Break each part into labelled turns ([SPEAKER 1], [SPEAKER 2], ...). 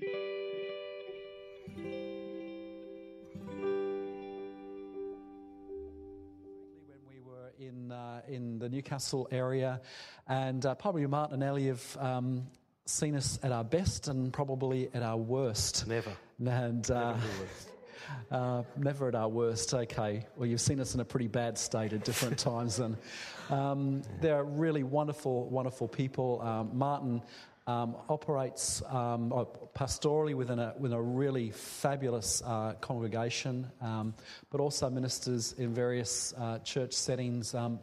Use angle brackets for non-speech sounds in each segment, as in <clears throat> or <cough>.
[SPEAKER 1] when we were in uh, in the Newcastle area, and uh, probably Martin and Ellie have um, seen us at our best and probably at our worst.
[SPEAKER 2] Never.
[SPEAKER 1] And uh, <laughs> uh, never at our worst. Okay. Well, you've seen us in a pretty bad state at different <laughs> times, and um, they're really wonderful, wonderful people. Um, Martin. Um, operates um, uh, pastorally within a, within a really fabulous uh, congregation, um, but also ministers in various uh, church settings. Um,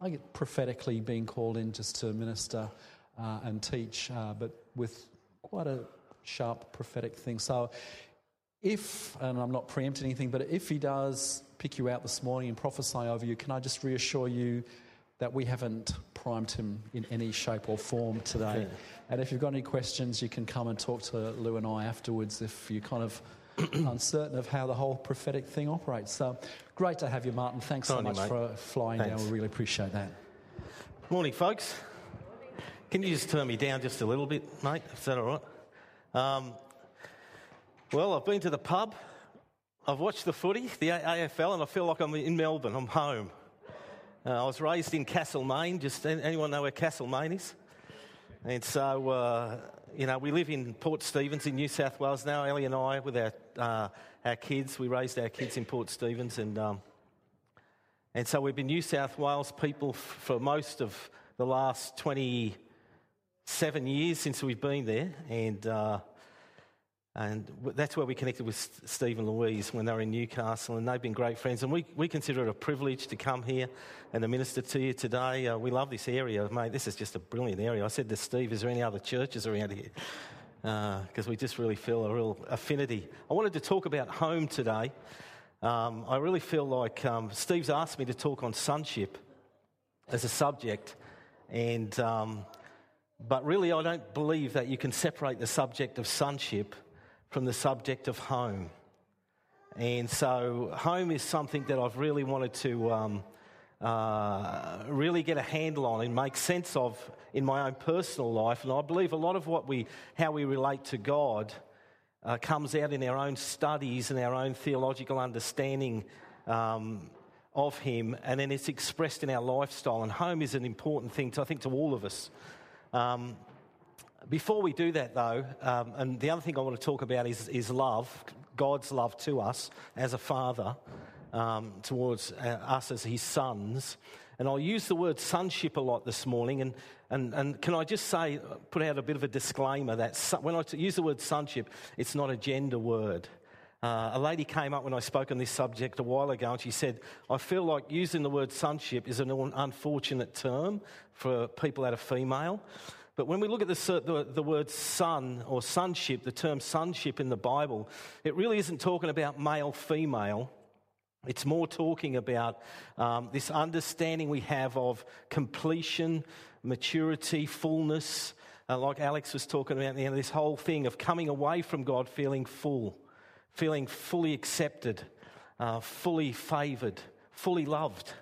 [SPEAKER 1] I get prophetically being called in just to minister uh, and teach, uh, but with quite a sharp prophetic thing. So, if, and I'm not preempting anything, but if he does pick you out this morning and prophesy over you, can I just reassure you that we haven't primed him in any shape or form today? And if you've got any questions, you can come and talk to Lou and I afterwards if you're kind of <clears throat> uncertain of how the whole prophetic thing operates. So great to have you, Martin. Thanks so much
[SPEAKER 2] mate.
[SPEAKER 1] for flying
[SPEAKER 2] Thanks.
[SPEAKER 1] down. We really appreciate that.
[SPEAKER 2] Morning, folks. Can you just turn me down just a little bit, mate? Is that all right? Um, well, I've been to the pub. I've watched the footy, the AFL, and I feel like I'm in Melbourne. I'm home. Uh, I was raised in Castlemaine. Just anyone know where Castlemaine is? And so, uh, you know, we live in Port Stephens in New South Wales now. Ellie and I, with our uh, our kids, we raised our kids in Port Stephens, and um, and so we've been New South Wales people f- for most of the last 27 years since we've been there. And, uh, and that's where we connected with Steve and Louise when they were in Newcastle. And they've been great friends. And we, we consider it a privilege to come here and to minister to you today. Uh, we love this area. Mate, this is just a brilliant area. I said to Steve, is there any other churches around here? Because we just really feel a real affinity. I wanted to talk about home today. Um, I really feel like um, Steve's asked me to talk on sonship as a subject, and um, but really, I don't believe that you can separate the subject of sonship from the subject of home. And so, home is something that I've really wanted to um, uh, really get a handle on and make sense of in my own personal life. And I believe a lot of what we, how we relate to God, uh, comes out in our own studies and our own theological understanding um, of Him, and then it's expressed in our lifestyle. And home is an important thing, to, I think, to all of us. Um, before we do that, though, um, and the other thing I want to talk about is, is love, God's love to us as a father, um, towards uh, us as his sons. And I'll use the word sonship a lot this morning. And, and, and can I just say, put out a bit of a disclaimer that when I use the word sonship, it's not a gender word. Uh, a lady came up when I spoke on this subject a while ago and she said, I feel like using the word sonship is an unfortunate term for people that are female. But when we look at the, the, the word son or sonship, the term sonship in the Bible, it really isn't talking about male female. It's more talking about um, this understanding we have of completion, maturity, fullness. Uh, like Alex was talking about, you know, this whole thing of coming away from God feeling full, feeling fully accepted, uh, fully favoured, fully loved.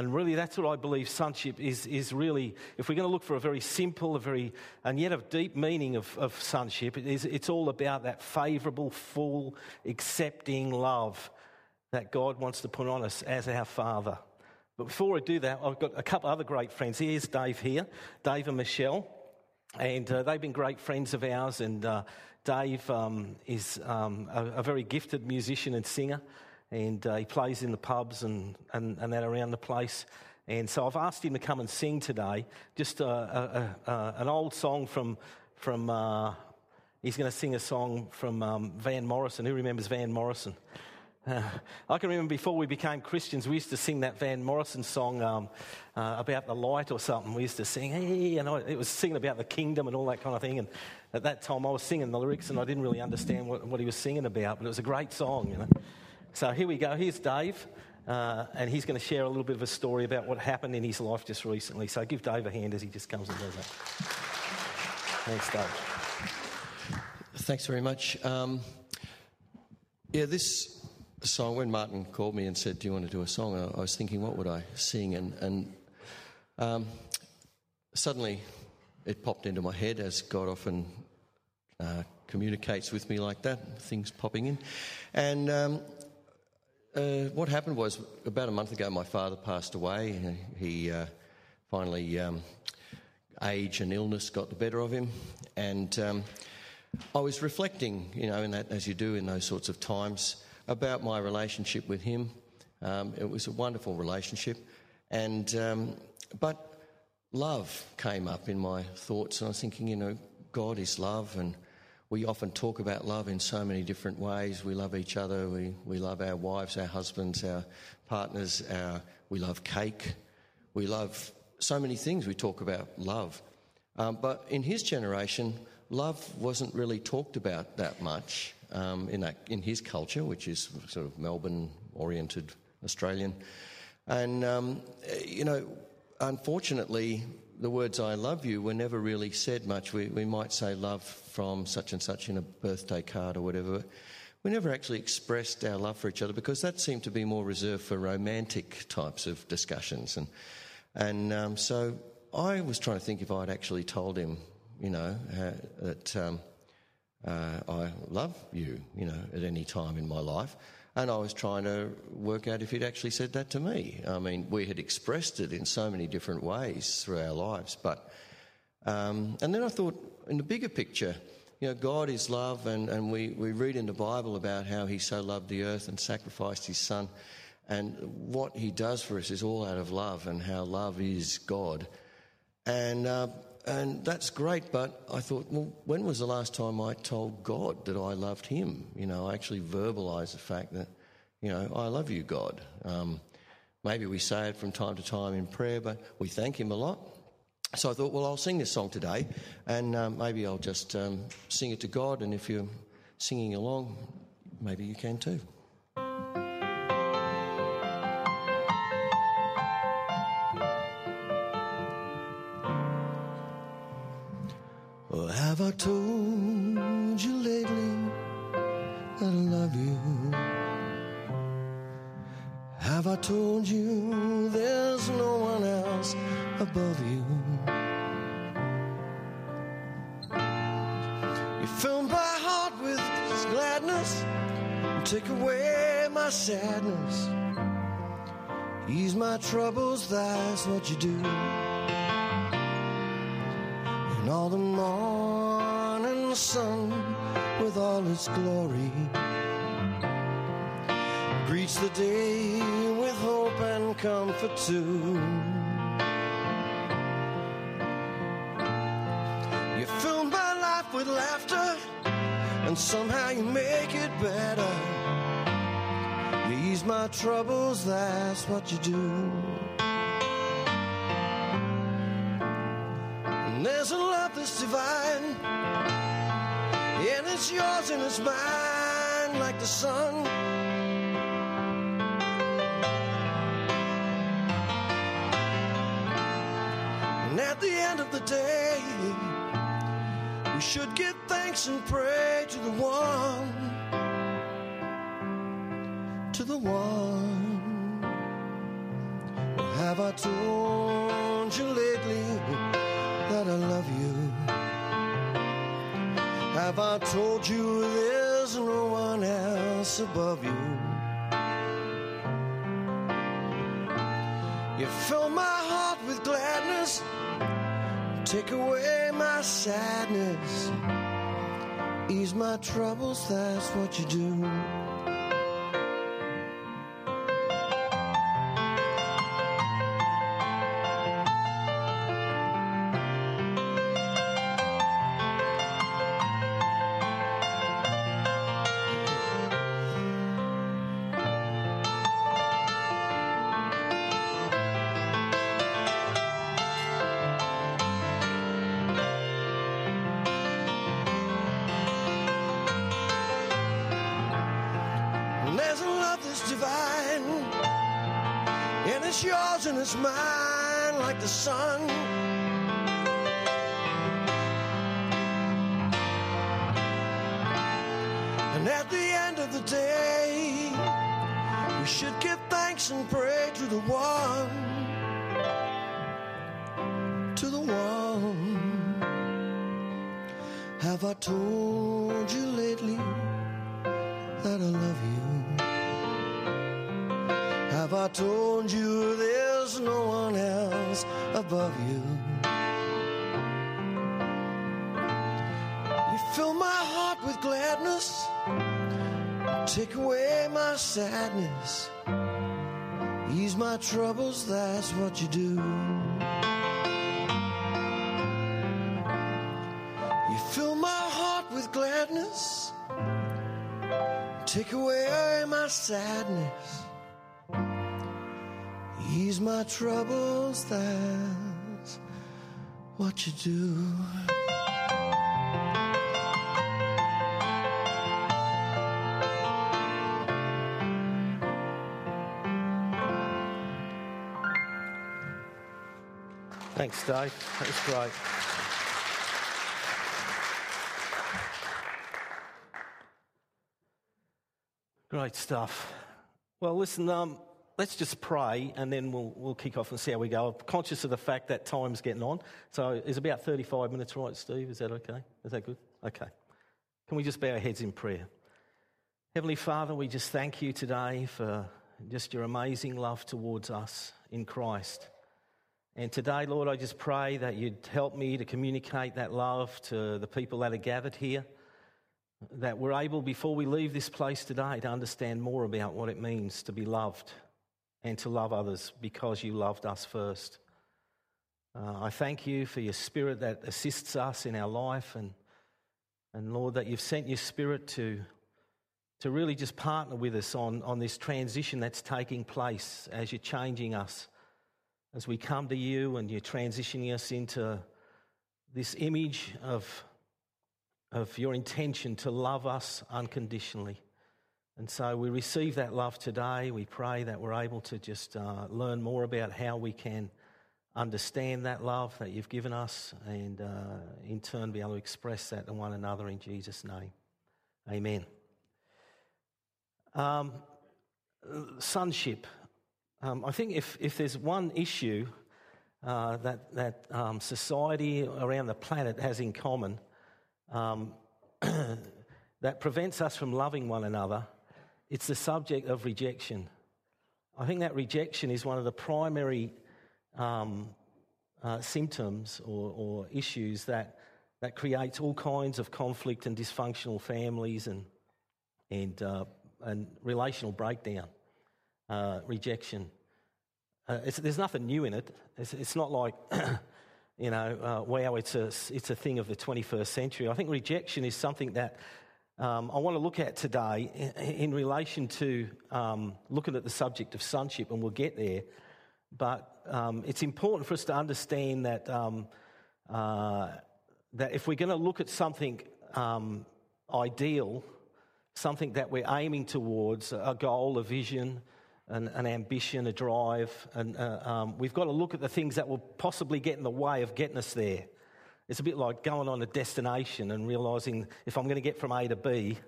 [SPEAKER 2] And really, that's what I believe sonship is, is really, if we're going to look for a very simple, a very, and yet a deep meaning of, of sonship, it is, it's all about that favourable, full, accepting love that God wants to put on us as our Father. But before I do that, I've got a couple other great friends. Here's Dave here, Dave and Michelle. And uh, they've been great friends of ours. And uh, Dave um, is um, a, a very gifted musician and singer. And uh, he plays in the pubs and, and, and that around the place. And so I've asked him to come and sing today, just a, a, a, an old song from, from uh, he's going to sing a song from um, Van Morrison. Who remembers Van Morrison? Uh, I can remember before we became Christians, we used to sing that Van Morrison song um, uh, about the light or something. We used to sing, hey, and I, it was singing about the kingdom and all that kind of thing. And at that time, I was singing the lyrics and I didn't really understand what, what he was singing about, but it was a great song, you know. So here we go. Here's Dave, uh, and he's going to share a little bit of a story about what happened in his life just recently. So give Dave a hand as he just comes and does that. Thanks, Dave.
[SPEAKER 3] Thanks very much. Um, yeah, this song, when Martin called me and said, Do you want to do a song? I, I was thinking, what would I sing? And, and um, suddenly it popped into my head, as God often uh, communicates with me like that, things popping in. And um, uh, what happened was about a month ago, my father passed away. He uh, finally, um, age and illness got the better of him. And um, I was reflecting, you know, in that, as you do in those sorts of times, about my relationship with him. Um, it was a wonderful relationship. And, um, but love came up in my thoughts, and I was thinking, you know, God is love, and we often talk about love in so many different ways. We love each other, we, we love our wives, our husbands, our partners, our, we love cake, we love so many things we talk about love. Um, but in his generation, love wasn't really talked about that much um, in, that, in his culture, which is sort of Melbourne oriented Australian. And, um, you know, unfortunately, the words I love you were never really said much. We, we might say love from such and such in a birthday card or whatever. We never actually expressed our love for each other because that seemed to be more reserved for romantic types of discussions. And, and um, so I was trying to think if I'd actually told him, you know, uh, that um, uh, I love you, you know, at any time in my life. And I was trying to work out if he'd actually said that to me. I mean, we had expressed it in so many different ways through our lives. But, um, and then I thought, in the bigger picture, you know, God is love, and, and we, we read in the Bible about how he so loved the earth and sacrificed his son. And what he does for us is all out of love, and how love is God. And, uh, and that's great, but I thought, well, when was the last time I told God that I loved Him? You know, I actually verbalised the fact that, you know, I love you, God. Um, maybe we say it from time to time in prayer, but we thank Him a lot. So I thought, well, I'll sing this song today, and um, maybe I'll just um, sing it to God, and if you're singing along, maybe you can too. I told you lately I love you? Have I told you there's no one else above you? You fill my heart with gladness take away my sadness. Ease my troubles, that's what you do. With all its glory greets the day with hope and comfort too. You fill my life with laughter, and somehow you make it better. You ease my troubles, that's what you do. And there's a love that's divine, and it's yours and it's mine like the sun. And at the end of the day, we should give thanks and pray to the one, to the one. Have I told you lately Have I told you there's no one else above you? You fill my heart with gladness, take away my sadness, ease my troubles, that's what you do. And at the end of the day, we should give thanks and pray to the one, to the one. Have I told you lately that I love you? Have I told you there's no one else above you? You fill my heart with gladness, take away my sadness, ease my troubles, that's what you do. You fill my heart with gladness, take away my sadness, ease my troubles, that's what you do.
[SPEAKER 2] Thanks, Dave. That was great. Great stuff. Well, listen, um, let's just pray and then we'll, we'll kick off and see how we go. I'm conscious of the fact that time's getting on. So it's about 35 minutes, right, Steve? Is that okay? Is that good? Okay. Can we just bow our heads in prayer? Heavenly Father, we just thank you today for just your amazing love towards us in Christ. And today, Lord, I just pray that you'd help me to communicate that love to the people that are gathered here, that we're able, before we leave this place today, to understand more about what it means to be loved and to love others because you loved us first. Uh, I thank you for your spirit that assists us in our life, and, and Lord, that you've sent your spirit to, to really just partner with us on, on this transition that's taking place as you're changing us as we come to you and you're transitioning us into this image of, of your intention to love us unconditionally. And so we receive that love today. We pray that we're able to just uh, learn more about how we can understand that love that you've given us and uh, in turn be able to express that to one another in Jesus' name. Amen. Um, sonship. Um, I think if, if there's one issue uh, that, that um, society around the planet has in common um, <clears throat> that prevents us from loving one another, it's the subject of rejection. I think that rejection is one of the primary um, uh, symptoms or, or, issues that, that creates all kinds of conflict and dysfunctional families and, and, uh, and relational breakdown uh, rejection. Uh, there's nothing new in it. It's, it's not like, <clears throat> you know, uh, wow, it's a, it's a thing of the 21st century. I think rejection is something that um, I want to look at today in, in relation to um, looking at the subject of sonship, and we'll get there. But um, it's important for us to understand that, um, uh, that if we're going to look at something um, ideal, something that we're aiming towards, a goal, a vision, an, an ambition, a drive, and uh, um, we've got to look at the things that will possibly get in the way of getting us there. It's a bit like going on a destination and realizing if I'm going to get from A to B,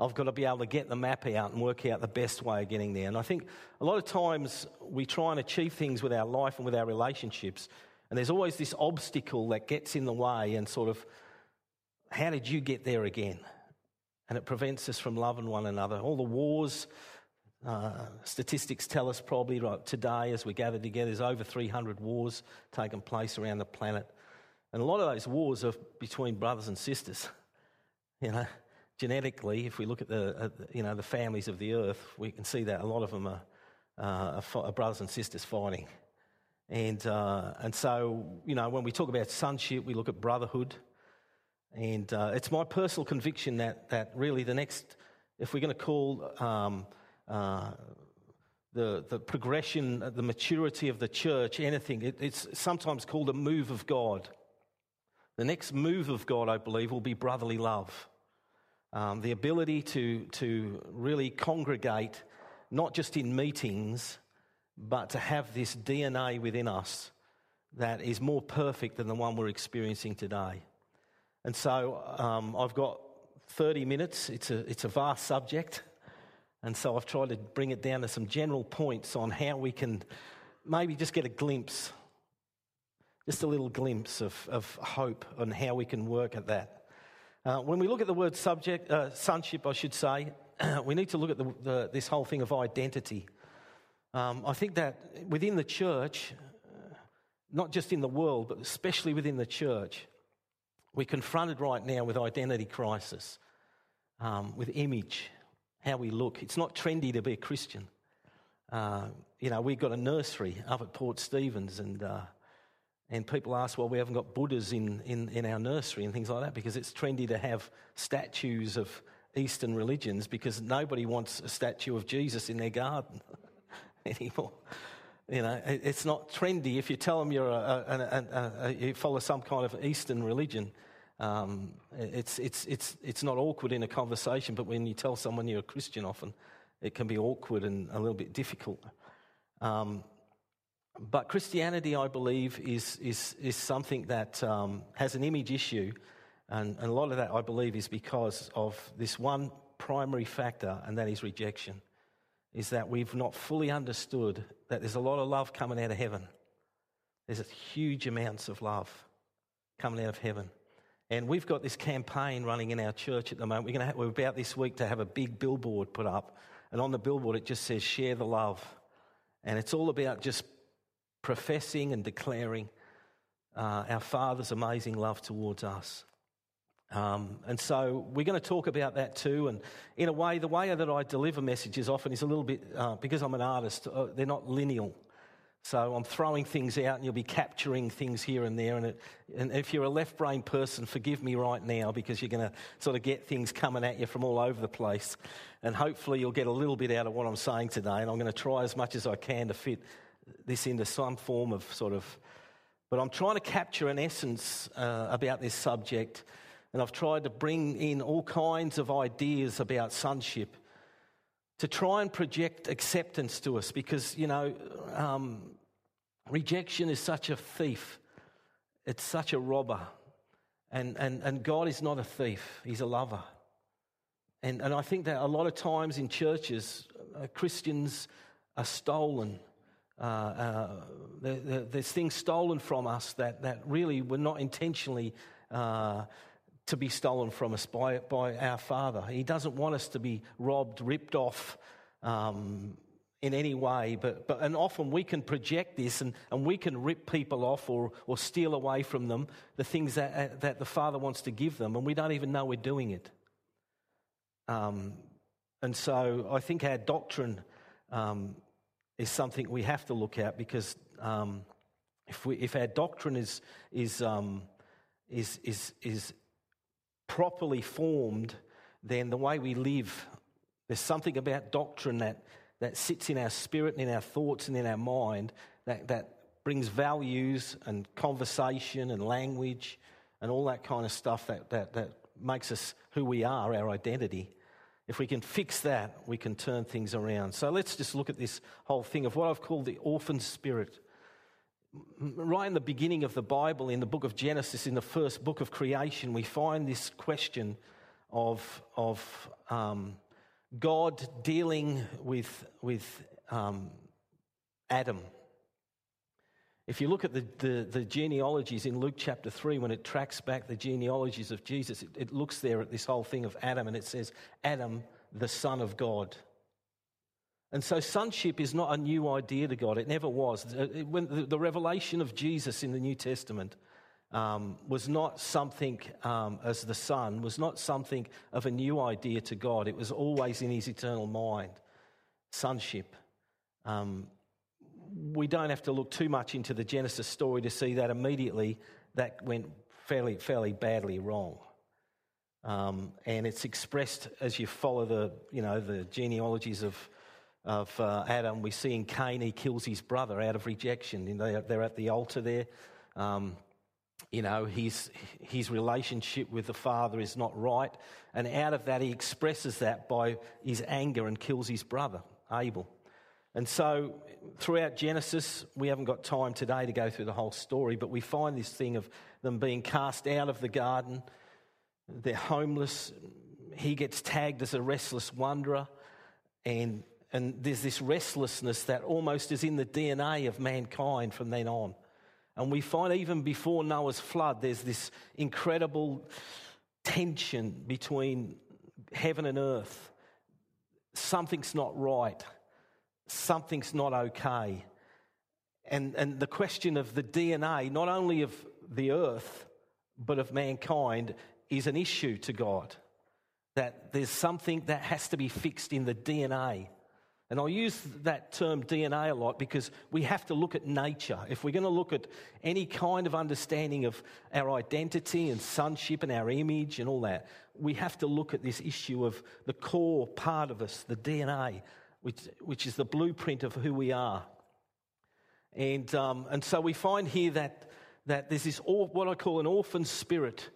[SPEAKER 2] I've got to be able to get the map out and work out the best way of getting there. And I think a lot of times we try and achieve things with our life and with our relationships, and there's always this obstacle that gets in the way and sort of, how did you get there again? And it prevents us from loving one another. All the wars, uh, statistics tell us probably right today, as we gather together, there's over 300 wars taking place around the planet. And a lot of those wars are between brothers and sisters. <laughs> You know, genetically, if we look at the, uh, you know, the families of the earth, we can see that a lot of them are, uh, are brothers and sisters fighting. And, uh, and so, you know, when we talk about sonship, we look at brotherhood. And uh, it's my personal conviction that, that really the next, if we're going to call um, the, the progression, the maturity of the church, anything, it, it's sometimes called a move of God. The next move of God, I believe, will be brotherly love. Um, the ability to, to really congregate, not just in meetings, but to have this DNA within us that is more perfect than the one we're experiencing today. And so um, I've got 30 minutes. It's a, it's a vast subject. And so I've tried to bring it down to some general points on how we can maybe just get a glimpse just a little glimpse of, of hope on how we can work at that. Uh, when we look at the word subject, uh, sonship, I should say, <clears throat> we need to look at the, the, this whole thing of identity. Um, I think that within the church, uh, not just in the world, but especially within the church, we're confronted right now with identity crisis, um, with image, how we look. It's not trendy to be a Christian. Uh, you know, we've got a nursery up at Port Stephens, and uh, and people ask, well, we haven't got Buddhas in, in, in our nursery and things like that because it's trendy to have statues of Eastern religions because nobody wants a statue of Jesus in their garden <laughs> anymore. You know, it's not trendy. If you tell them you're a, a, a, a you follow some kind of Eastern religion, um, it's, it's, it's, it's not awkward in a conversation, but when you tell someone you're a Christian, often it can be awkward and a little bit difficult. Um, but Christianity, I believe, is, is, is something that um, has an image issue. And, and a lot of that, I believe, is because of this one primary factor, and that is rejection. Is that we've not fully understood that there's a lot of love coming out of heaven. There's huge amounts of love coming out of heaven. And we've got this campaign running in our church at the moment. We're, going to have, we're about this week to have a big billboard put up. And on the billboard, it just says, Share the love. And it's all about just professing and declaring uh, our Father's amazing love towards us. Um, and so we're going to talk about that too. And in a way, the way that I deliver messages often is a little bit, uh, because I'm an artist, uh, they're not lineal. So I'm throwing things out and you'll be capturing things here and there. And, it, and if you're a left brain person, forgive me right now because you're going to sort of get things coming at you from all over the place. And hopefully you'll get a little bit out of what I'm saying today. And I'm going to try as much as I can to fit this into some form of sort of, but I'm trying to capture an essence uh, about this subject, and I've tried to bring in all kinds of ideas about sonship to try and project acceptance to us because, you know, um, rejection is such a thief, it's such a robber. And, and, and God is not a thief, He's a lover. And, and I think that a lot of times in churches, uh, Christians are stolen uh, uh, there's things stolen from us that, that really were not intentionally uh, to be stolen from us by, by our Father. He doesn't want us to be robbed, ripped off um, in any way, but, but, and often we can project this and, and we can rip people off or, or steal away from them the things that, uh, that the Father wants to give them, and we don't even know we're doing it. Um, and so I think our doctrine um, is something we have to look at because um, if, we, if our doctrine is, is, um, is, is, is properly formed, then the way we live, there's something about doctrine that, that sits in our spirit and in our thoughts and in our mind that, that brings values and conversation and language and all that kind of stuff that, that, that makes us who we are, our identity. If we can fix that, we can turn things around. So let's just look at this whole thing of what I've called the orphan spirit. Right in the beginning of the Bible, in the book of Genesis, in the first book of creation, we find this question of, of um, God dealing with, with um, Adam if you look at the, the, the, genealogies in Luke chapter 3, when it tracks back the genealogies of Jesus, it, it looks there at this whole thing of Adam and it says, Adam, the Son of God. And so, sonship is not a new idea to God. It never was. When the, the revelation of Jesus in the New Testament um, was not something um, as the Son, was not something of a new idea to God. It was always in his eternal mind. Sonship. Um, we don't have to look too much into the Genesis story to see that immediately that went fairly, fairly badly wrong. Um, and it's expressed as you follow the, you know, the genealogies of, of uh, Adam. We see in Cain, he kills his brother out of rejection. You know, they're at the altar there. Um, you know, his, his relationship with the father is not right. And out of that, he expresses that by his anger and kills his brother, Abel. And so, throughout Genesis, we haven't got time today to go through the whole story, but we find this thing of them being cast out of the garden. They're homeless. He gets tagged as a restless wanderer. And, and there's this restlessness that almost is in the DNA of mankind from then on. And we find even before Noah's flood, there's this incredible tension between heaven and earth. Something's not right. Something's not okay. And, and the question of the DNA, not only of the earth, but of mankind, is an issue to God. That there's something that has to be fixed in the DNA. And I'll use that term DNA a lot because we have to look at nature. If we're going to look at any kind of understanding of our identity and sonship and our image and all that, we have to look at this issue of the core part of us, the DNA, which, which is the blueprint of who we are. And, um, and so we find here that, that there's this, what I call an orphan spirit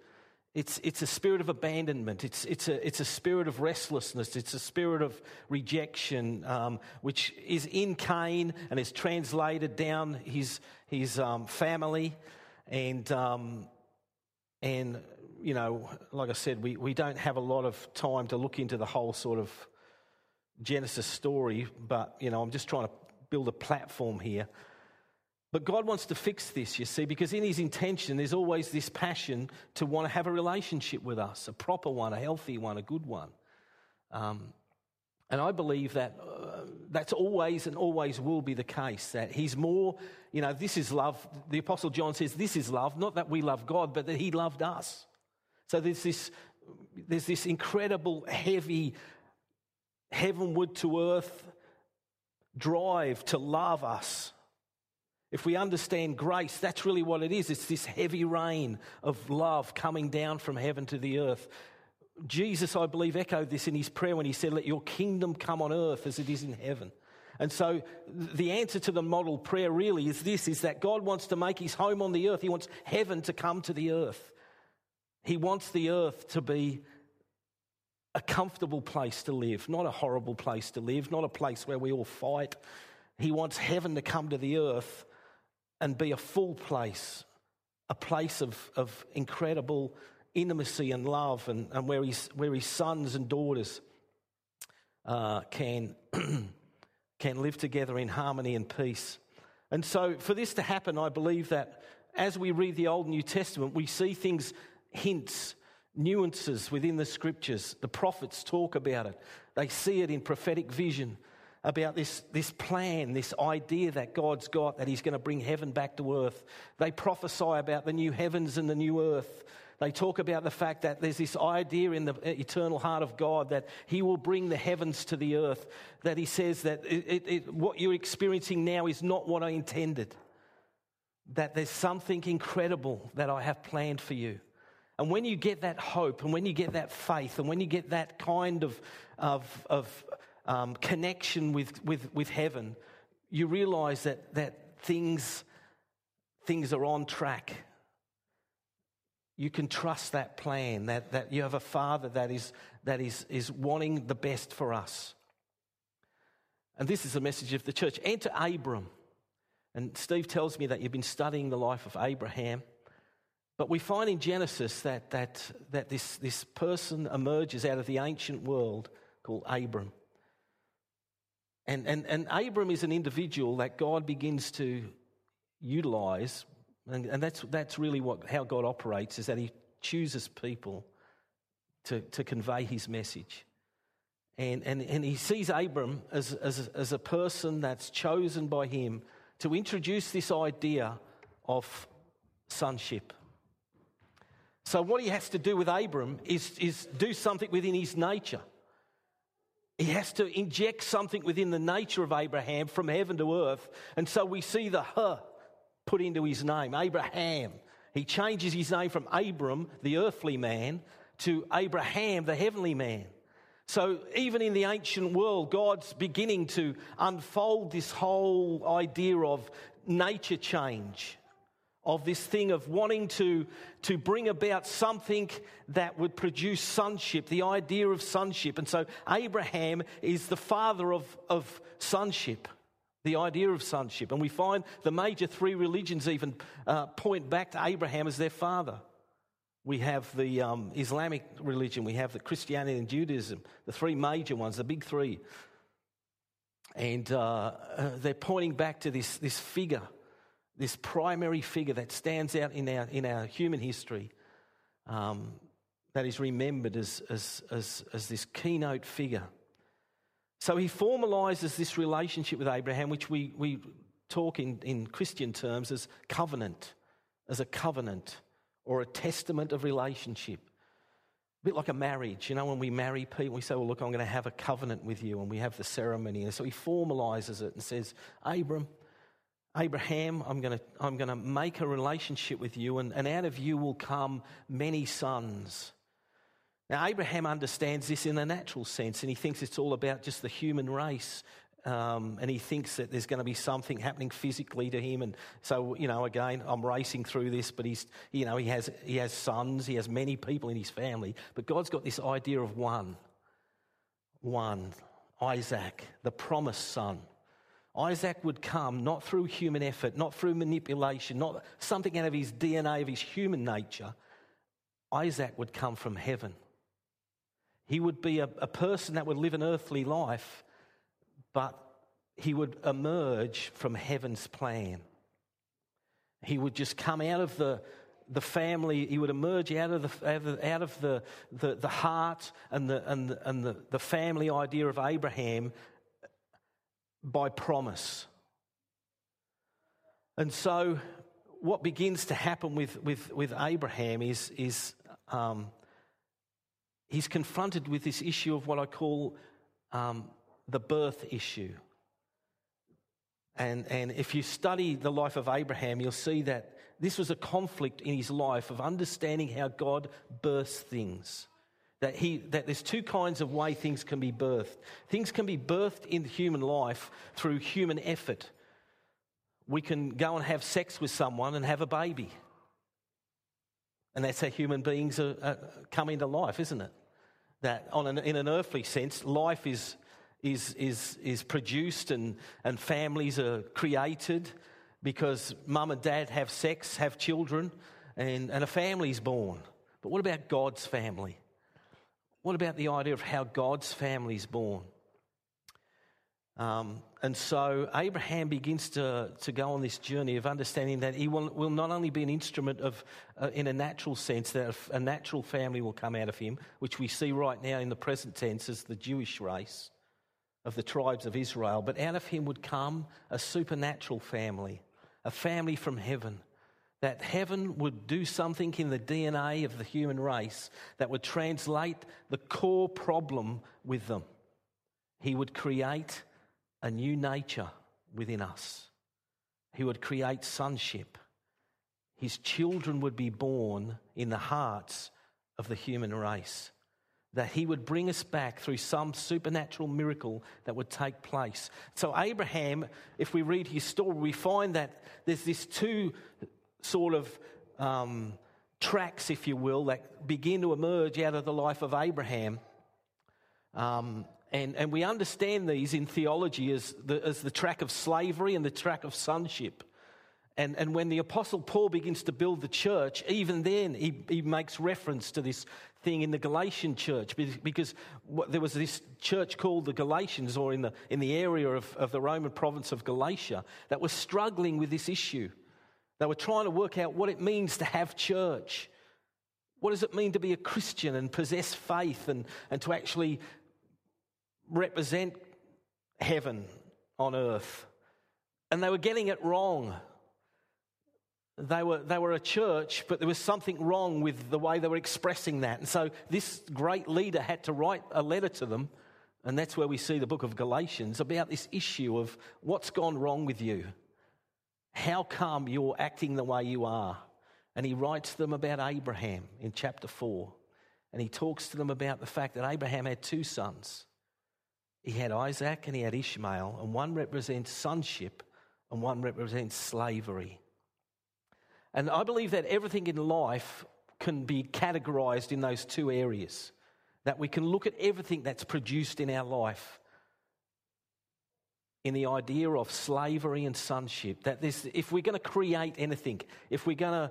[SPEAKER 2] it's, it's a spirit of abandonment. It's, it's, a, it's a spirit of restlessness. It's a spirit of rejection, um, which is in Cain and is translated down his, his um, family. And, um, and, you know, like I said, we, we don't have a lot of time to look into the whole sort of Genesis story, but, you know, I'm just trying to build a platform here. But God wants to fix this, you see, because in His intention, there's always this passion to want to have a relationship with us, a proper one, a healthy one, a good one. Um, and I believe that uh, that's always and always will be the case. That He's more, you know, this is love. The Apostle John says, This is love, not that we love God, but that He loved us. So there's this, there's this incredible, heavy, heavenward to earth drive to love us if we understand grace, that's really what it is. It's this heavy rain of love coming down from heaven to the earth. Jesus, I believe, echoed this in his prayer when he said, Let your kingdom come on earth as it is in heaven. And so the answer to the model prayer really is this is that God wants to make his home on the earth. He wants heaven to come to the earth. He wants the earth to be a comfortable place to live, not a horrible place to live, not a place where we all fight. He wants heaven to come to the earth and be a full place, a place of, of incredible intimacy and love, and, and where, his, where his sons and daughters uh, can, <clears throat> can live together in harmony and peace. And so, for this to happen, I believe that as we read the Old and New Testament, we see things, hints, nuances within the scriptures. The prophets talk about it, they see it in prophetic vision about this, this plan, this idea that God's got, that He's going to bring heaven back to earth. They prophesy about the new heavens and the new earth. They talk about the fact that there's this idea in the eternal heart of God that He will bring the heavens to the earth, that He says that it, it, it, what you're experiencing now is not what I intended, that there's something incredible that I have planned for you. And when you get that hope, and when you get that faith, and when you get that kind of, of, of um, connection with, with, with heaven, you realize that, that things, things are on track. You can trust that plan, that, that you have a father that, is, that is, is wanting the best for us. And this is the message of the church. Enter Abram. And Steve tells me that you've been studying the life of Abraham. But we find in Genesis that, that, that this, this person emerges out of the ancient world called Abram. And, and, and Abram is an individual that God begins to utilize, and, and that's, that's really what, how God operates, is that he chooses people to, to convey his message. And, and, and he sees Abram as, as, as a person that's chosen by him to introduce this idea of sonship. So, what he has to do with Abram is, is do something within his nature. He has to inject something within the nature of Abraham from heaven to earth. And so we see the huh put into his name, Abraham. He changes his name from Abram, the earthly man, to Abraham, the heavenly man. So even in the ancient world, God's beginning to unfold this whole idea of nature change of this thing of wanting to, to bring about something that would produce sonship, the idea of sonship. And so Abraham is the father of, of sonship, the idea of sonship. And we find the major three religions even uh, point back to Abraham as their father. We have the um, Islamic religion, we have the Christianity and Judaism, the three major ones, the big three. And uh, uh, they're pointing back to this, this figure this primary figure that stands out in our, in our human history um, that is remembered as, as, as, as this keynote figure. So he formalizes this relationship with Abraham, which we, we talk in, in Christian terms as covenant, as a covenant or a testament of relationship. A bit like a marriage, you know, when we marry people, we say, Well, look, I'm going to have a covenant with you, and we have the ceremony. And so he formalizes it and says, Abram, Abraham, I'm going to, I'm going to make a relationship with you, and, and out of you will come many sons. Now, Abraham understands this in a natural sense, and he thinks it's all about just the human race. Um, and he thinks that there's going to be something happening physically to him. And so, you know, again, I'm racing through this, but he's, you know, he has, he has sons, he has many people in his family. But God's got this idea of one. One. Isaac, the promised son. Isaac would come not through human effort, not through manipulation, not something out of his DNA, of his human nature. Isaac would come from heaven. He would be a, a person that would live an earthly life, but he would emerge from heaven's plan. He would just come out of the, the family, he would emerge out of the, out of the, the, the heart and, the, and, the, and the, the family idea of Abraham by promise. And so, what begins to happen with, with, with Abraham is, is um, he's confronted with this issue of what I call um, the birth issue. And, and if you study the life of Abraham, you'll see that this was a conflict in his life of understanding how God births things. That, he, that there's two kinds of way things can be birthed. Things can be birthed in human life through human effort. We can go and have sex with someone and have a baby. And that's how human beings are, are, come into life, isn't it? That on an, in an earthly sense, life is, is, is, is produced and, and families are created because mum and dad have sex, have children, and, and a family's born. But what about God's family? What about the idea of how God's family is born? Um, and so Abraham begins to, to go on this journey of understanding that he will, will not only be an instrument of, uh, in a natural sense, that a natural family will come out of him, which we see right now in the present tense as the Jewish race of the tribes of Israel, but out of him would come a supernatural family, a family from heaven that heaven would do something in the DNA of the human race that would translate the core problem with them. He would create a new nature within us, He would create sonship. His children would be born in the hearts of the human race. That he would bring us back through some supernatural miracle that would take place. So, Abraham, if we read his story, we find that there's this two sort of um, tracks, if you will, that begin to emerge out of the life of Abraham. Um, and, and we understand these in theology as the, as the track of slavery and the track of sonship. And, and when the Apostle Paul begins to build the church, even then he, he makes reference to this thing in the Galatian church because there was this church called the Galatians, or in the, in the area of, of the Roman province of Galatia, that was struggling with this issue. They were trying to work out what it means to have church. What does it mean to be a Christian and possess faith and, and to actually represent heaven on earth? And they were getting it wrong. They were, they were a church, but there was something wrong with the way they were expressing that. And so this great leader had to write a letter to them. And that's where we see the book of Galatians about this issue of what's gone wrong with you. How come you're acting the way you are? And he writes them about Abraham in chapter 4. And he talks to them about the fact that Abraham had two sons. He had Isaac and he had Ishmael, and one represents sonship and one represents slavery. And I believe that everything in life can be categorized in those two areas. That we can look at everything that's produced in our life in the idea of slavery and sonship. That this, if we're going to create anything, if we're going to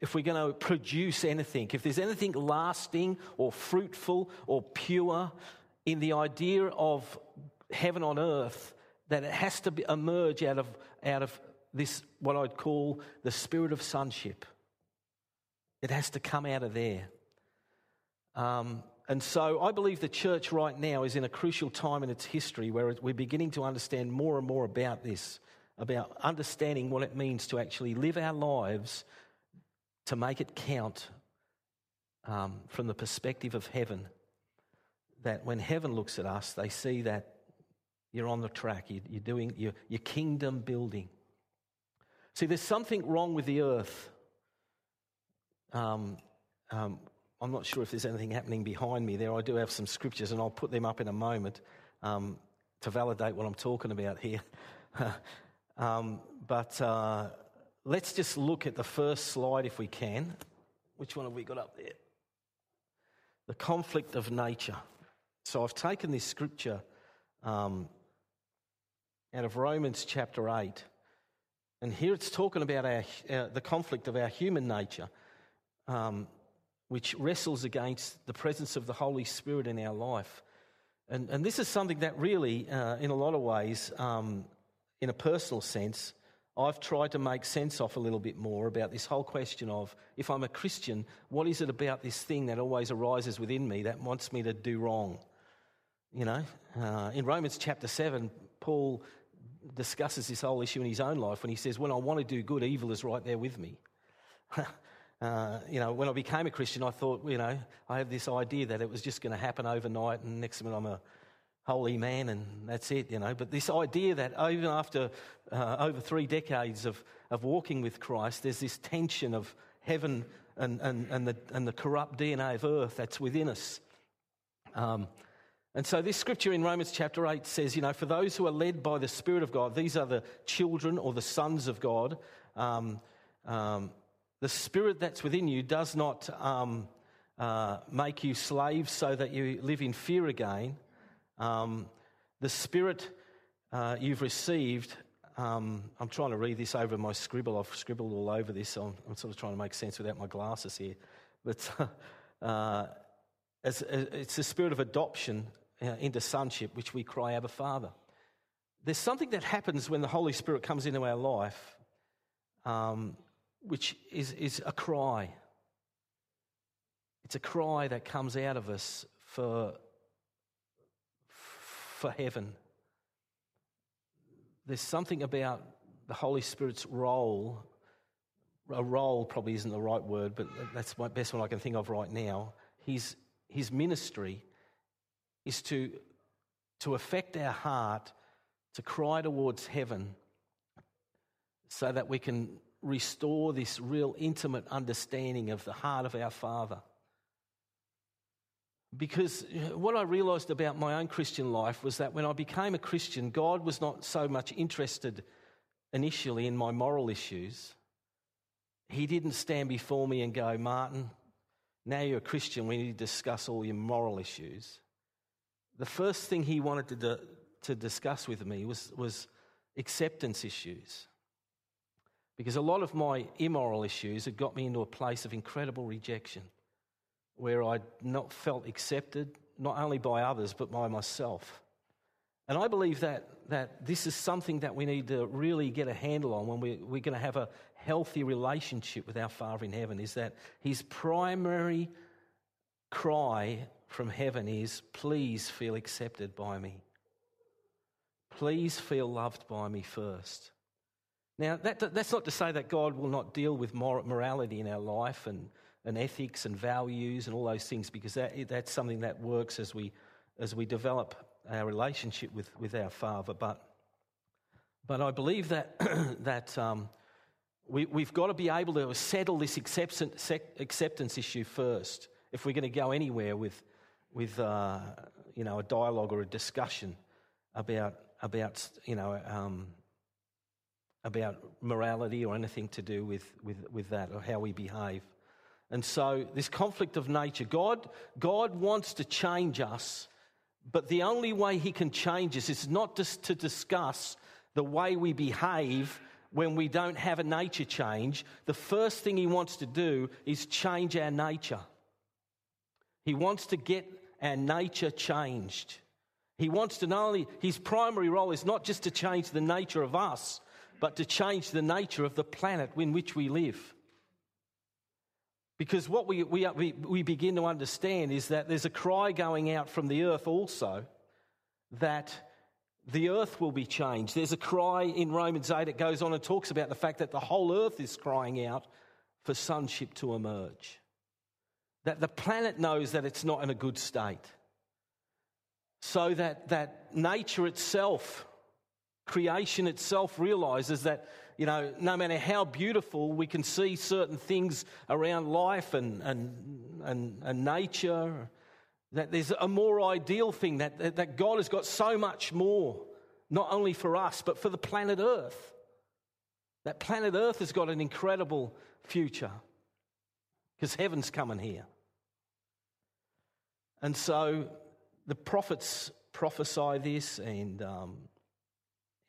[SPEAKER 2] if we're going to produce anything, if there's anything lasting or fruitful or pure in the idea of heaven on earth, that it has to be, emerge out of, out of this, what I'd call the spirit of sonship. It has to come out of there. Um, and so I believe the church right now is in a crucial time in its history where we're beginning to understand more and more about this, about understanding what it means to actually live our lives to make it count um, from the perspective of heaven. That when heaven looks at us, they see that you're on the track, you're, doing your, kingdom building. See, there's something wrong with the earth. Um, um, I'm not sure if there's anything happening behind me there. I do have some scriptures, and I'll put them up in a moment um, to validate what I'm talking about here. <laughs> um, but uh, let's just look at the first slide if we can. Which one have we got up there? The conflict of nature. So I've taken this scripture um, out of Romans chapter 8. And here it's talking about our, uh, the conflict of our human nature. Um, which wrestles against the presence of the Holy Spirit in our life. And, and this is something that really, uh, in a lot of ways, um, in a personal sense, I've tried to make sense of a little bit more about this whole question of if I'm a Christian, what is it about this thing that always arises within me that wants me to do wrong? You know, uh, in Romans chapter 7, Paul discusses this whole issue in his own life when he says, When I want to do good, evil is right there with me. <laughs> Uh, you know, when I became a Christian, I thought, you know, I had this idea that it was just going to happen overnight, and next minute I'm a holy man, and that's it, you know. But this idea that even after uh, over three decades of, of walking with Christ, there's this tension of heaven and, and, and, the, and the corrupt DNA of earth that's within us. Um, and so, this scripture in Romans chapter 8 says, you know, for those who are led by the Spirit of God, these are the children or the sons of God. Um, um, the spirit that's within you does not um, uh, make you slaves so that you live in fear again. Um, the spirit uh, you've received, um, I'm trying to read this over my scribble. I've scribbled all over this, so I'm, I'm sort of trying to make sense without my glasses here. But <laughs> uh, as, as, it's the spirit of adoption uh, into sonship, which we cry, Abba Father. There's something that happens when the Holy Spirit comes into our life. Um, which is, is a cry. It's a cry that comes out of us for, for heaven. There's something about the Holy Spirit's role. A role probably isn't the right word, but that's my best one I can think of right now. His, his ministry is to, to affect our heart, to cry towards heaven, so that we can restore this real intimate understanding of the heart of our Father. Because what I realized about my own Christian life was that when I became a Christian, God was not so much interested initially in my moral issues. He didn't stand before me and go, Martin, now you're a Christian, we need to discuss all your moral issues. The first thing he wanted to, to discuss with me was, was acceptance issues. Because a lot of my immoral issues had got me into a place of incredible rejection where I'd not felt accepted, not only by others, but by myself. And I believe that, that this is something that we need to really get a handle on when we, we're going to have a healthy relationship with our Father in heaven, is that his primary cry from heaven is, Please feel accepted by me. Please feel loved by me first. Now, that, that's not to say that God will not deal with morality in our life and, and ethics and values and all those things, because that, that's something that works as we, as we develop our relationship with, with our Father. But, but I believe that, <clears throat> that um, we, we've got to be able to settle this acceptance, acceptance issue first if we're going to go anywhere with, with uh, you know, a dialogue or a discussion about, about you know, um, about morality or anything to do with, with, with that or how we behave. And so, this conflict of nature, God, God wants to change us, but the only way He can change us is not just to discuss the way we behave when we don't have a nature change. The first thing He wants to do is change our nature. He wants to get our nature changed. He wants to not only, his primary role is not just to change the nature of us, but to change the nature of the planet in which we live. Because what we, we, we, begin to understand is that there's a cry going out from the earth also that the earth will be changed. There's a cry in Romans 8, it goes on and talks about the fact that the whole earth is crying out for sonship to emerge. That the planet knows that it's not in a good state. So that, that nature itself, creation itself, realizes that, you know, no matter how beautiful we can see certain things around life and, and, and, and nature, that there's a more ideal thing, that, that God has got so much more, not only for us, but for the planet Earth. That planet Earth has got an incredible future because heaven's coming here. And so the prophets prophesy this, and, um,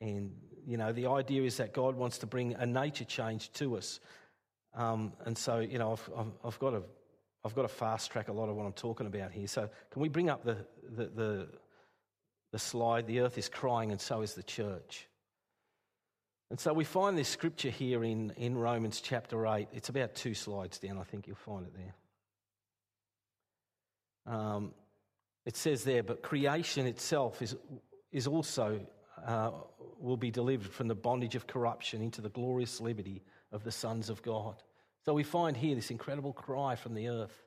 [SPEAKER 2] and you know, the idea is that God wants to bring a nature change to us. Um, and so, you know, I've, I've, I've, got to, I've got to fast track a lot of what I'm talking about here. So, can we bring up the, the, the, the slide? The earth is crying, and so is the church. And so we find this scripture here in, in Romans chapter 8. It's about two slides down, I think you'll find it there. Um, it says there, but creation itself is, is also uh, will be delivered from the bondage of corruption into the glorious liberty of the sons of God. So we find here this incredible cry from the earth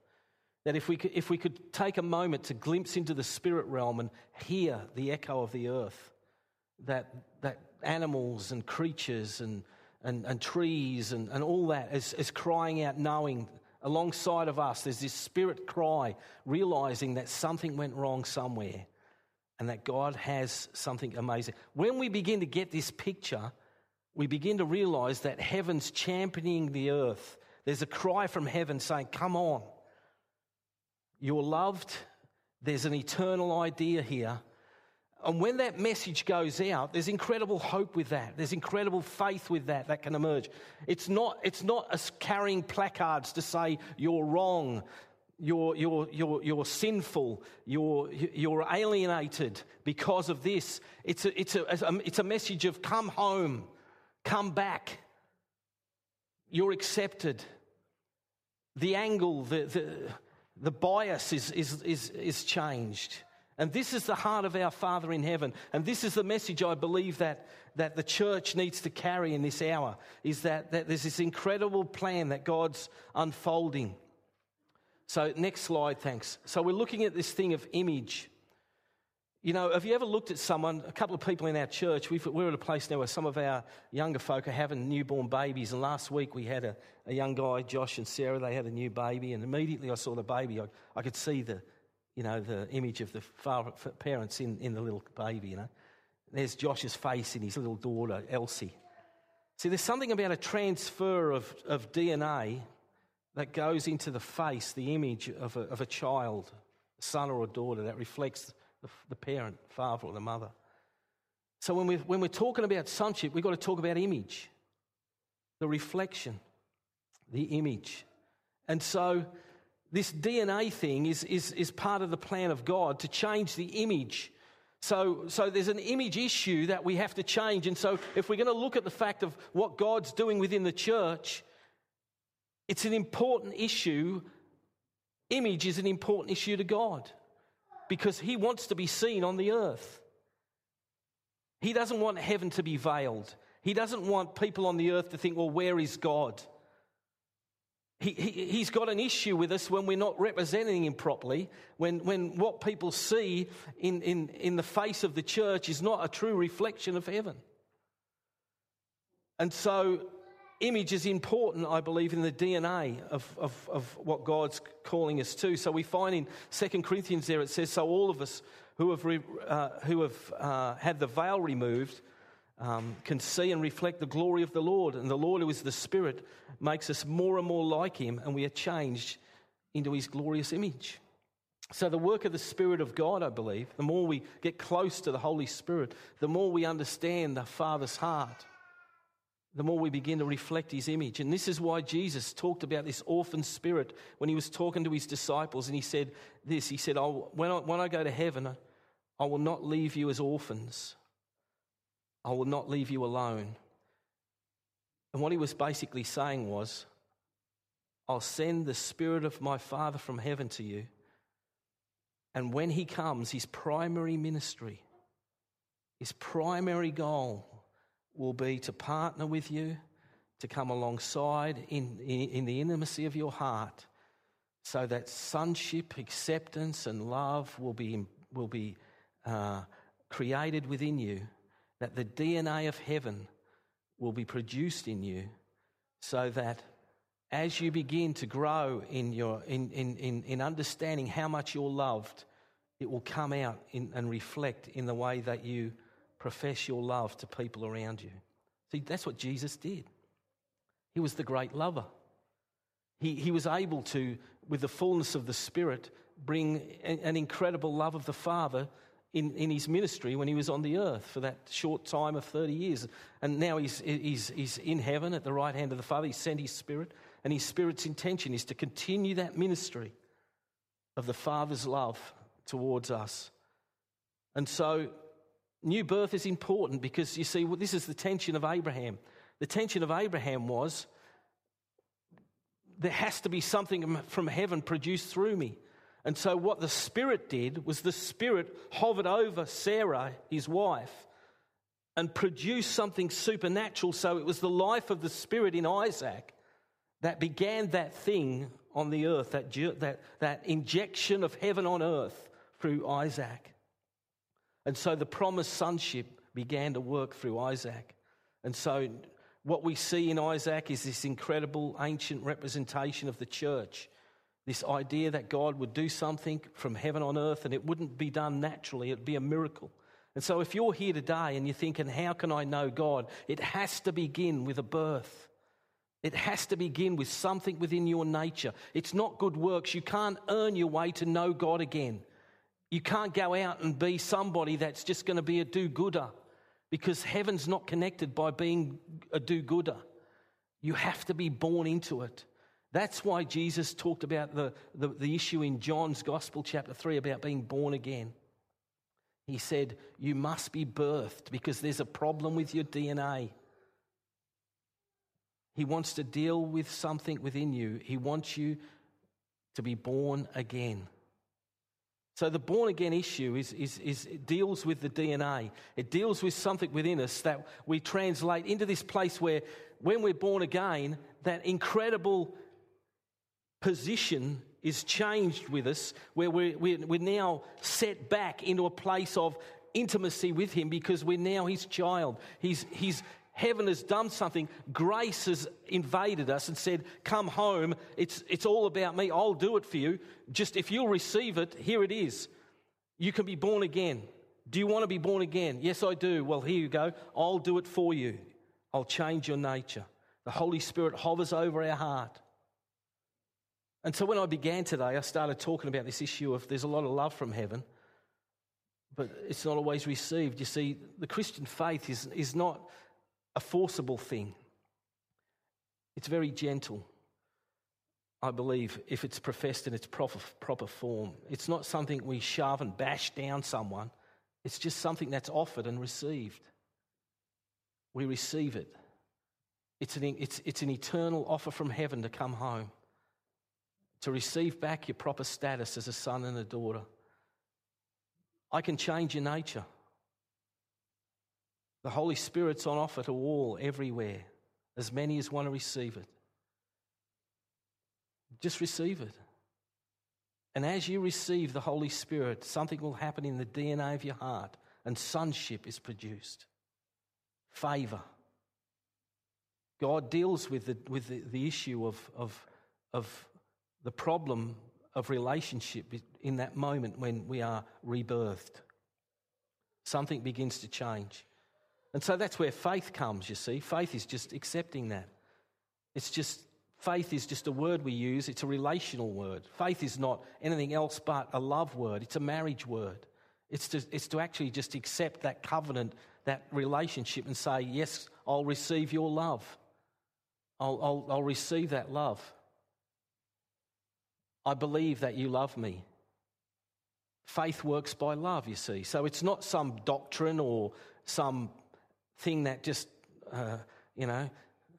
[SPEAKER 2] that if we could, if we could take a moment to glimpse into the spirit realm and hear the echo of the earth, that, that animals and creatures and, and, and trees and, and all that is, is crying out, knowing alongside of us, there's this spirit cry, realizing that something went wrong somewhere and that God has something amazing. When we begin to get this picture, we begin to realize that heaven's championing the earth. There's a cry from heaven saying, Come on. You're loved. There's an eternal idea here. And when that message goes out, there's incredible hope with that. There's incredible faith with that that can emerge. It's not, it's not us carrying placards to say you're wrong, you're, you're, you're, you're sinful, you're, you're alienated because of this. It's a, it's, a, it's a message of come home, come back. You're accepted. The angle, the, the, the bias is, is, is, is changed. And this is the heart of our Father in heaven. And this is the message I believe that, that the church needs to carry in this hour is that, that there's this incredible plan that God's unfolding. So, next slide, thanks. So, we're looking at this thing of image. You know, have you ever looked at someone, a couple of people in our church, we are at a place now where some of our younger folk are having newborn babies. And last week we had a, a young guy, Josh and Sarah, they had a new baby. And immediately I saw the baby, I, I could see the, you know, the image of the father, parents in, in the little baby, you know. There's Josh's face and his little daughter, Elsie. See, there's something about a transfer of, of DNA that goes into the face, the image of a, of a child, a son or a daughter, that reflects the, the parent, father or the mother. So when we're, when we're talking about sonship, we've got to talk about image, the reflection, the image. And so this DNA thing is, is, is part of the plan of God to change the image. So, so there's an image issue that we have to change. And so if we're going to look at the fact of what God's doing within the church, it's an important issue. Image is an important issue to God because He wants to be seen on the earth. He doesn't want heaven to be veiled. He doesn't want people on the earth to think, well, where is God? He, he, he's got an issue with us when we're not representing him properly, when, when what people see in, in, in the face of the church is not a true reflection of heaven. And so, image is important, I believe, in the DNA of, of, of what God's calling us to. So, we find in 2 Corinthians there it says, So, all of us who have, re, uh, who have uh, had the veil removed, um, can see and reflect the glory of the Lord. And the Lord, who is the Spirit, makes us more and more like Him, and we are changed into His glorious image. So, the work of the Spirit of God, I believe, the more we get close to the Holy Spirit, the more we understand the Father's heart, the more we begin to reflect His image. And this is why Jesus talked about this orphan spirit when He was talking to His disciples. And He said this He said, when I, when I go to heaven, I will not leave you as orphans. I will not leave you alone. And what he was basically saying was, I'll send the Spirit of my Father from heaven to you. And when he comes, his primary ministry, his primary goal will be to partner with you, to come alongside in, in, in the intimacy of your heart, so that sonship, acceptance, and love will be, will be uh, created within you, that the DNA of heaven will be produced in you, so that as you begin to grow in, your, in, in, in, in understanding how much you're loved, it will come out in, and reflect in the way that you profess your love to people around you. See, that's what Jesus did. He was the great lover. He, he was able to, with the fullness of the Spirit, bring an incredible love of the Father in, in his ministry when he was on the earth for that short time of 30 years. And now he's, he's, he's in heaven at the right hand of the Father. He sent his Spirit, and his Spirit's intention is to continue that ministry of the Father's love towards us. And so, new birth is important because you see, well, this is the tension of Abraham. The tension of Abraham was there has to be something from heaven produced through me. And so, what the Spirit did was the Spirit hovered over Sarah, his wife, and produced something supernatural. So, it was the life of the Spirit in Isaac that began that thing on the earth, that, that, that injection of heaven on earth through Isaac. And so, the promised sonship began to work through Isaac. And so, what we see in Isaac is this incredible ancient representation of the church this idea that God would do something from heaven on earth and it wouldn't be done naturally, it'd be a miracle. And so, if you're here today and you're thinking, How can I know God? It has to begin with a birth. It has to begin with something within your nature. It's not good works. You can't earn your way to know God again. You can't go out and be somebody that's just going to be a do gooder because heaven's not connected by being a do gooder. You have to be born into it. That's why Jesus talked about the, the, the, issue in John's Gospel, chapter 3, about being born again. He said, You must be birthed because there's a problem with your DNA. He wants to deal with something within you, He wants you to be born again. So the born again issue is, is, is deals with the DNA. It deals with something within us that we translate into this place where, when we're born again, that incredible position is changed with us, where we're, we're, now set back into a place of intimacy with Him because we're now His child. He's, he's, heaven has done something. Grace has invaded us and said, Come home. It's, it's all about me. I'll do it for you. Just if you'll receive it, here it is. You can be born again. Do you want to be born again? Yes, I do. Well, here you go. I'll do it for you. I'll change your nature. The Holy Spirit hovers over our heart. And so when I began today, I started talking about this issue of there's a lot of love from heaven, but it's not always received. You see, the Christian faith is, is not a forcible thing, it's very gentle. I believe, if it's professed in its proper, proper form. It's not something we shove and bash down someone, it's just something that's offered and received. We receive it. It's an, it's, it's an eternal offer from heaven to come home to receive back your proper status as a son and a daughter. I can change your nature. The Holy Spirit's on offer to all, everywhere, as many as want to receive it. Just receive it. And as you receive the Holy Spirit, something will happen in the DNA of your heart, and sonship is produced. Favor. God deals with the, with the, the issue of, of, of the problem of relationship in that moment when we are rebirthed. Something begins to change. And so that's where faith comes, you see. Faith is just accepting that. It's just, faith is just a word we use, it's a relational word. Faith is not anything else but a love word, it's a marriage word. It's to, it's to actually just accept that covenant, that relationship, and say, Yes, I'll receive your love. I'll, I'll, I'll receive that love. I believe that you love me. Faith works by love, you see. So it's not some doctrine or some thing that just, uh, you know,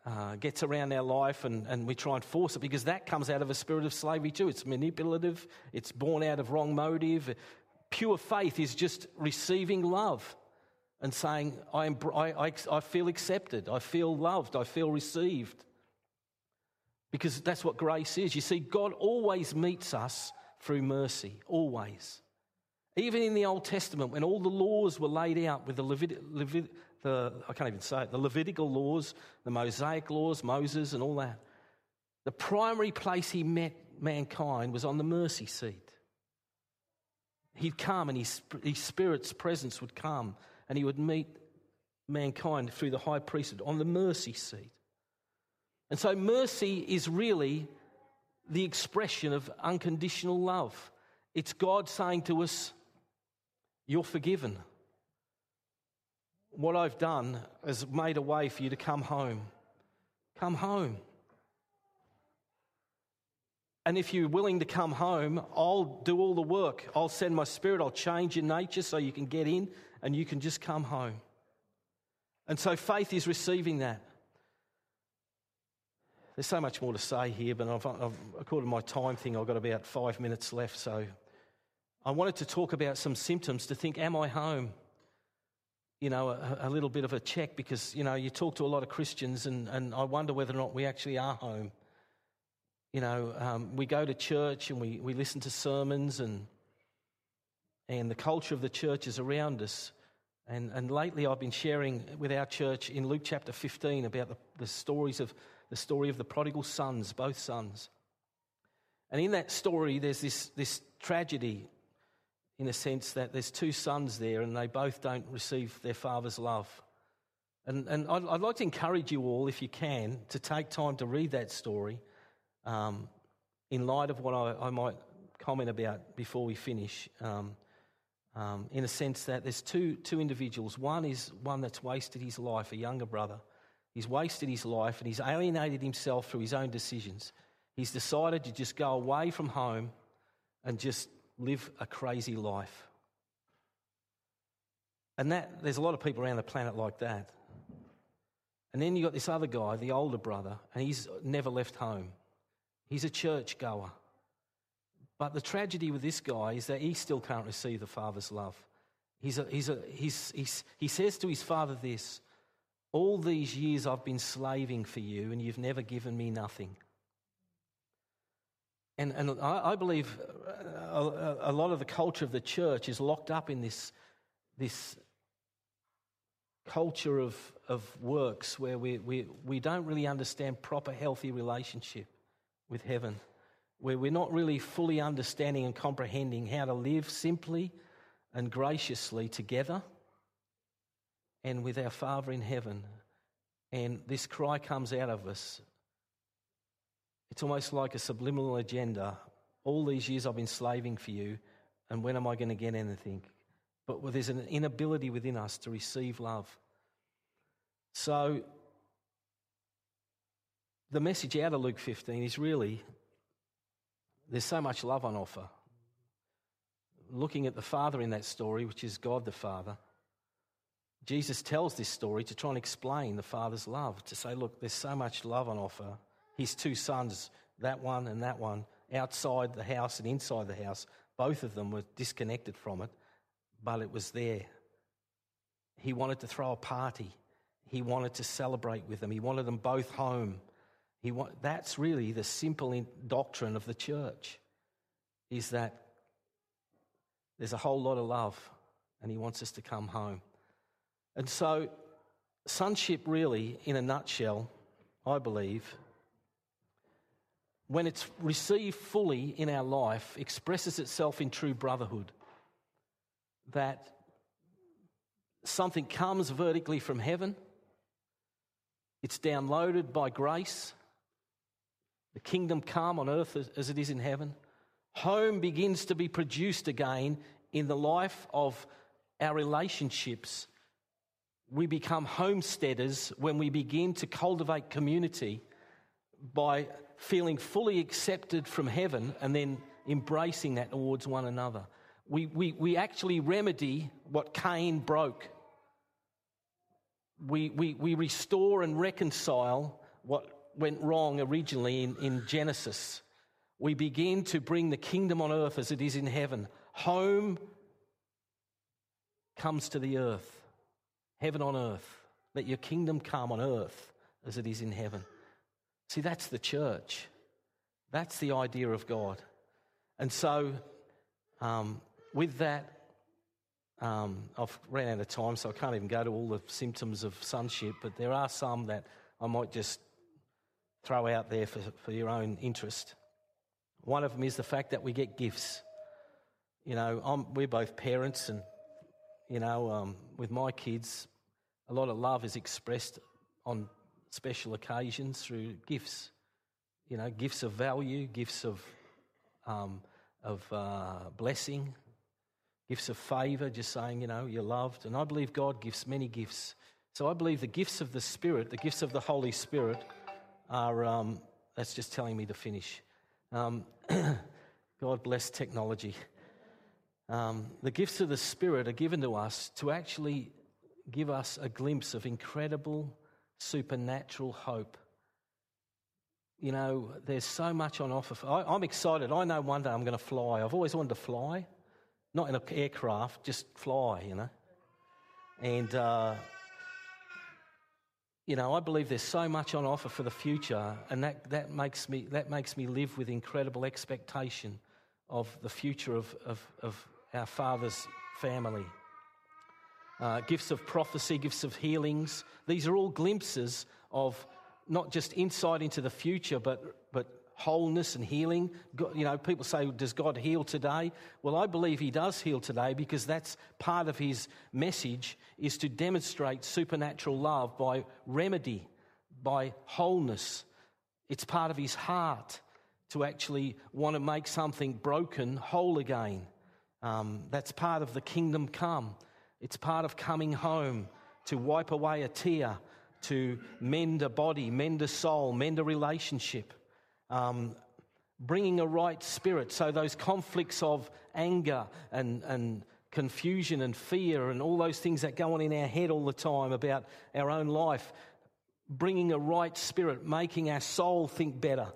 [SPEAKER 2] uh, gets around our life and, and we try and force it because that comes out of a spirit of slavery too. It's manipulative, it's born out of wrong motive. Pure faith is just receiving love and saying, I, am, I, I, I feel accepted, I feel loved, I feel received. Because that's what grace is. You see, God always meets us through mercy, always. Even in the Old Testament, when all the laws were laid out with the, Levit- Levit- the I can't even say it, the Levitical laws, the Mosaic laws, Moses, and all that, the primary place he met mankind was on the mercy seat. He'd come and his, his Spirit's presence would come and he would meet mankind through the high priesthood on the mercy seat. And so, mercy is really the expression of unconditional love. It's God saying to us, You're forgiven. What I've done has made a way for you to come home. Come home. And if you're willing to come home, I'll do all the work. I'll send my spirit, I'll change your nature so you can get in and you can just come home. And so faith is receiving that. There's so much more to say here, but I've, I've, according to my time thing, I've got about five minutes left. So I wanted to talk about some symptoms to think, am I home? You know, a, a little bit of a check because, you know, you talk to a lot of Christians and, and I wonder whether or not we actually are home. You know, um, we go to church and we, we listen to sermons and, and the culture of the church is around us. And, and lately I've been sharing with our church in Luke chapter 15 about the, the stories of the story of the prodigal sons, both sons. And in that story, there's this, this tragedy in a sense that there's two sons there and they both don't receive their father's love. And, and I'd, I'd like to encourage you all, if you can, to take time to read that story um, in light of what I, I, might comment about before we finish. Um, um, in a sense that there's two, two individuals. One is one that's wasted his life, a younger brother, He's wasted his life and he's alienated himself through his own decisions. He's decided to just go away from home and just live a crazy life. And that there's a lot of people around the planet like that. And then you've got this other guy, the older brother, and he's never left home. He's a church goer. But the tragedy with this guy is that he still can't receive the father's love. He's a, he's a, he's, he's, he says to his father this all these years I've been slaving for you, and you've never given me nothing. And, and I, I believe uh, a, a, lot of the culture of the church is locked up in this, this culture of, of works where we, we, we don't really understand proper, healthy relationship with heaven, where we're not really fully understanding and comprehending how to live simply and graciously together and with our Father in heaven. And this cry comes out of us. It's almost like a subliminal agenda. All these years I've been slaving for you, and when am I going to get anything? But there's an inability within us to receive love. So, the message out of Luke 15 is really there's so much love on offer. Looking at the Father in that story, which is God the Father, Jesus tells this story to try and explain the Father's love, to say, look, there's so much love on offer. His two sons, that one and that one, outside the house and inside the house, both of them were disconnected from it, but it was there. He wanted to throw a party. He wanted to celebrate with them. He wanted them both home. He want, that's really the simple doctrine of the church, is that there's a whole lot of love, and he wants us to come home. And so, sonship, really, in a nutshell, I believe, when it's received fully in our life, expresses itself in true brotherhood. That something comes vertically from heaven, it's downloaded by grace, the kingdom come on earth as it is in heaven. Home begins to be produced again in the life of our relationships we become homesteaders when we begin to cultivate community by feeling fully accepted from heaven and then embracing that towards one another. We, we, we actually remedy what Cain broke. We, we, we restore and reconcile what went wrong originally in, in Genesis. We begin to bring the kingdom on earth as it is in heaven. Home comes to the earth, heaven on earth. Let your kingdom come on earth as it is in heaven. See, that's the church. That's the idea of God. And so, um, with that, um, I've ran out of time, so I can't even go to all the symptoms of sonship, but there are some that I might just throw out there for, for your own interest. One of them is the fact that we get gifts. You know, I'm, we're both parents, and, you know, um, with my kids, a lot of love is expressed on special occasions through gifts. You know, gifts of value, gifts of, um, of uh, blessing, gifts of favour, just saying, you know, you're loved. And I believe God gives many gifts. So I believe the gifts of the Spirit, the gifts of the Holy Spirit, are, um, that's just telling me to finish. Um, <clears throat> God bless technology. Um, the gifts of the Spirit are given to us to actually give us a glimpse of incredible supernatural hope. You know, there's so much on offer. For, I, am excited. I know one day I'm going to fly. I've always wanted to fly, not in an aircraft, just fly, you know. And, uh, you know, I believe there's so much on offer for the future, and that, that, makes, me, that makes me live with incredible expectation of the future of, of, of our Father's family uh, gifts of prophecy, gifts of healings. These are all glimpses of not just insight into the future, but, but wholeness and healing. You know, people say, Does God heal today? Well, I believe He does heal today because that's part of His message is to demonstrate supernatural love by remedy, by wholeness. It's part of His heart to actually want to make something broken whole again. Um, that's part of the kingdom come. It's part of coming home to wipe away a tear, to mend a body, mend a soul, mend a relationship, um, bringing a right spirit. So those conflicts of anger and, and confusion and fear and all those things that go on in our head all the time about our own life, bringing a right spirit, making our soul think better.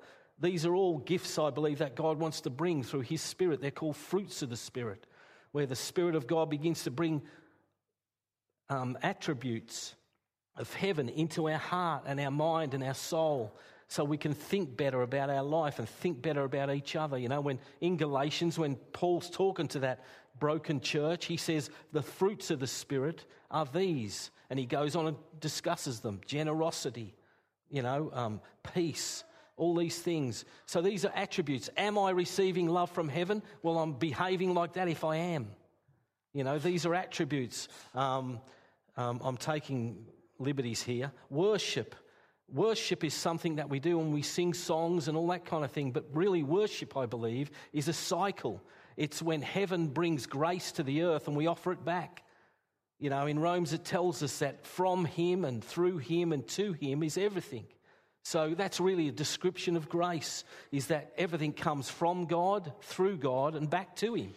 [SPEAKER 2] These are all gifts, I believe, that God wants to bring through His Spirit. They're called fruits of the Spirit, where the Spirit of God begins to bring um, attributes of heaven into our heart and our mind and our soul so we can think better about our life and think better about each other. You know, when in Galatians, when Paul's talking to that broken church, he says, The fruits of the Spirit are these. And he goes on and discusses them generosity, you know, um, peace, all these things. So these are attributes. Am I receiving love from heaven? Well, I'm behaving like that if I am. You know, these are attributes. Um, um, I'm taking liberties here. Worship. Worship is something that we do when we sing songs and all that kind of thing, but really, worship, I believe, is a cycle. It's when heaven brings grace to the earth and we offer it back. You know, in Romans, it tells us that from Him and through Him and to Him is everything. So that's really a description of grace, is that everything comes from God, through God, and back to Him.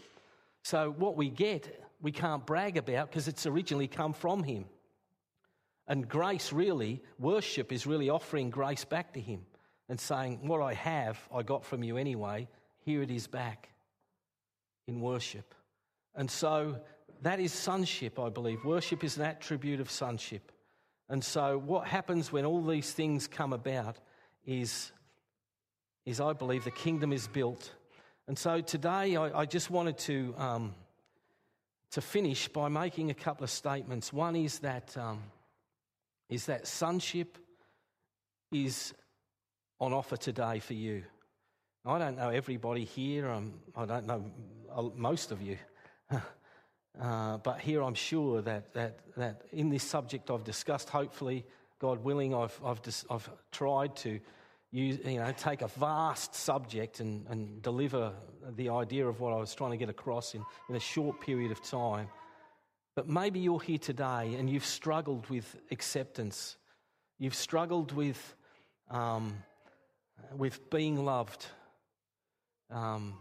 [SPEAKER 2] So what we get we can't brag about because it's originally come from Him. And grace, really, worship is really offering grace back to Him and saying, What I have, I got from you anyway. Here it is back in worship. And so that is sonship, I believe. Worship is an attribute of sonship. And so what happens when all these things come about is, is I believe, the kingdom is built. And so today I, I just wanted to. Um, to finish by making a couple of statements. One is that, um, is that sonship is on offer today for you. I don't know everybody here, um, I don't know most of you. <laughs> uh, but here I'm sure that, that, that in this subject I've discussed, hopefully, God willing, I've, I've, I've tried to use, you know, take a vast subject and, and deliver the idea of what I was trying to get across in, in a short period of time. But maybe you're here today and you've struggled with acceptance. You've struggled with, um, with being loved um,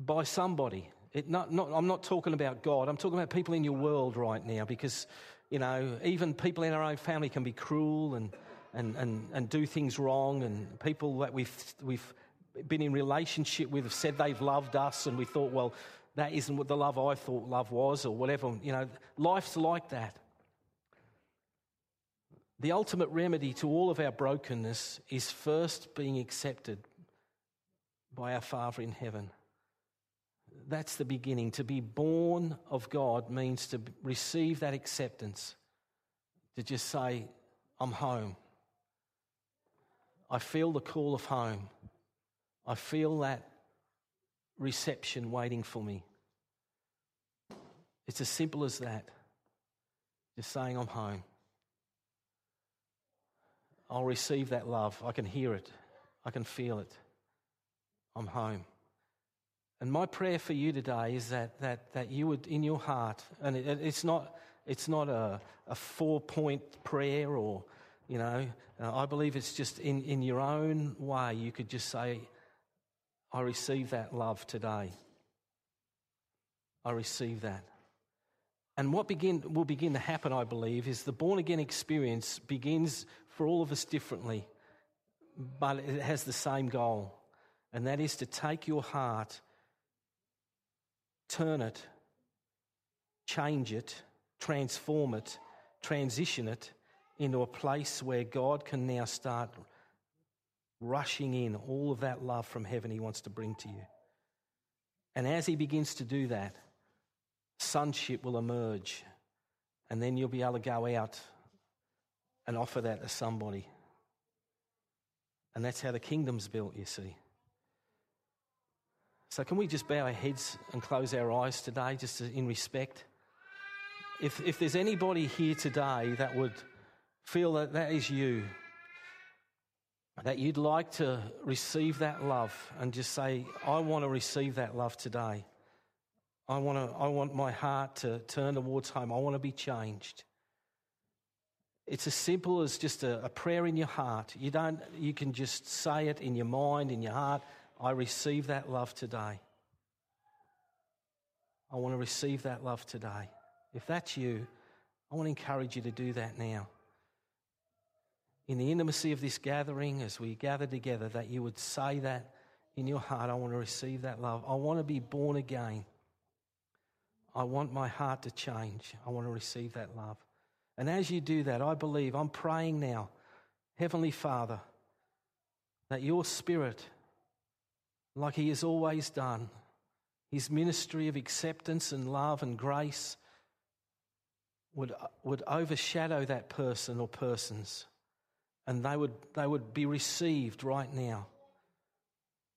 [SPEAKER 2] by somebody. It not, not, I'm not talking about God. I'm talking about people in your world right now because, you know, even people in our own family can be cruel and and, and, and do things wrong, and people that we've, we've been in relationship with have said they've loved us, and we thought, well, that isn't what the love I thought love was, or whatever. You know, life's like that. The ultimate remedy to all of our brokenness is first being accepted by our Father in heaven. That's the beginning. To be born of God means to receive that acceptance, to just say, I'm home. I feel the call of home. I feel that reception waiting for me. It's as simple as that. Just saying, I'm home. I'll receive that love. I can hear it, I can feel it. I'm home. And my prayer for you today is that, that, that you would, in your heart, and it, it's not, it's not a, a four point prayer or, you know, uh, I believe it's just in, in your own way, you could just say, I receive that love today. I receive that. And what begin, will begin to happen, I believe, is the born again experience begins for all of us differently, but it has the same goal, and that is to take your heart, turn it, change it, transform it, transition it into a place where God can now start rushing in all of that love from heaven He wants to bring to you. And as He begins to do that, sonship will emerge, and then you'll be able to go out and offer that to somebody. And that's how the kingdom's built, you see. So, can we just bow our heads and close our eyes today, just in respect? If, if there's anybody here today that would feel that that is you, that you'd like to receive that love and just say, I want to receive that love today. I want, to, I want my heart to turn towards home. I want to be changed. It's as simple as just a, a, prayer in your heart. You, don't, you can just say it in your mind, in your heart. I receive that love today. I want to receive that love today. If that's you, I want to encourage you to do that now. In the intimacy of this gathering, as we gather together, that you would say that in your heart I want to receive that love. I want to be born again. I want my heart to change. I want to receive that love. And as you do that, I believe, I'm praying now, Heavenly Father, that your Spirit, like He has always done, His ministry of acceptance and love and grace, would, would overshadow that person or persons, and they would, they would be received right now.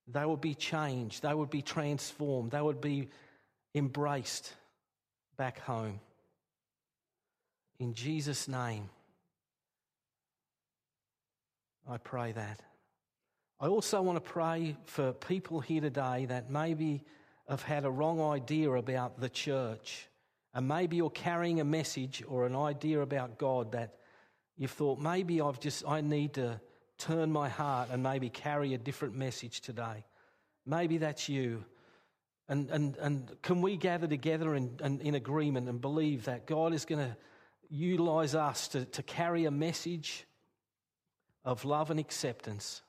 [SPEAKER 2] They would be changed, they would be transformed, they would be embraced back home. In Jesus' name, I pray that. I also want to pray for people here today that maybe have had a wrong idea about the church. And maybe you're carrying a message or an idea about God that you've thought, maybe I've just, I need to turn my heart and maybe carry a different message today. Maybe that's you. And, and, and can we gather together in, in, in agreement and believe that God is going to utilize us to, to carry a message of love and acceptance?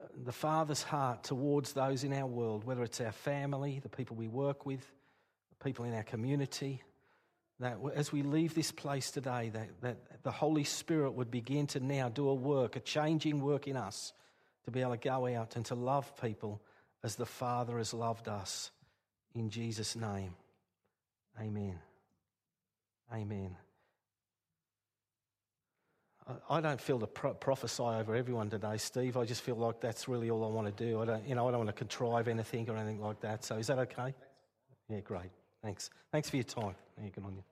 [SPEAKER 2] Uh, the Father's heart towards those in our world, whether it's our family, the people we work with, the people in our community, that as we leave this place today, that, that the Holy Spirit would begin to now do a work, a changing work in us, to be able to go out and to love people as the Father has loved us. In Jesus' name, amen. Amen. I don't feel to prophesy over everyone today, Steve. I just feel like that's really all I want to do. I don't, you know, I don't want to contrive anything or anything like that. So is that okay? Yeah, great. Thanks. Thanks for your time. Yeah, good on you.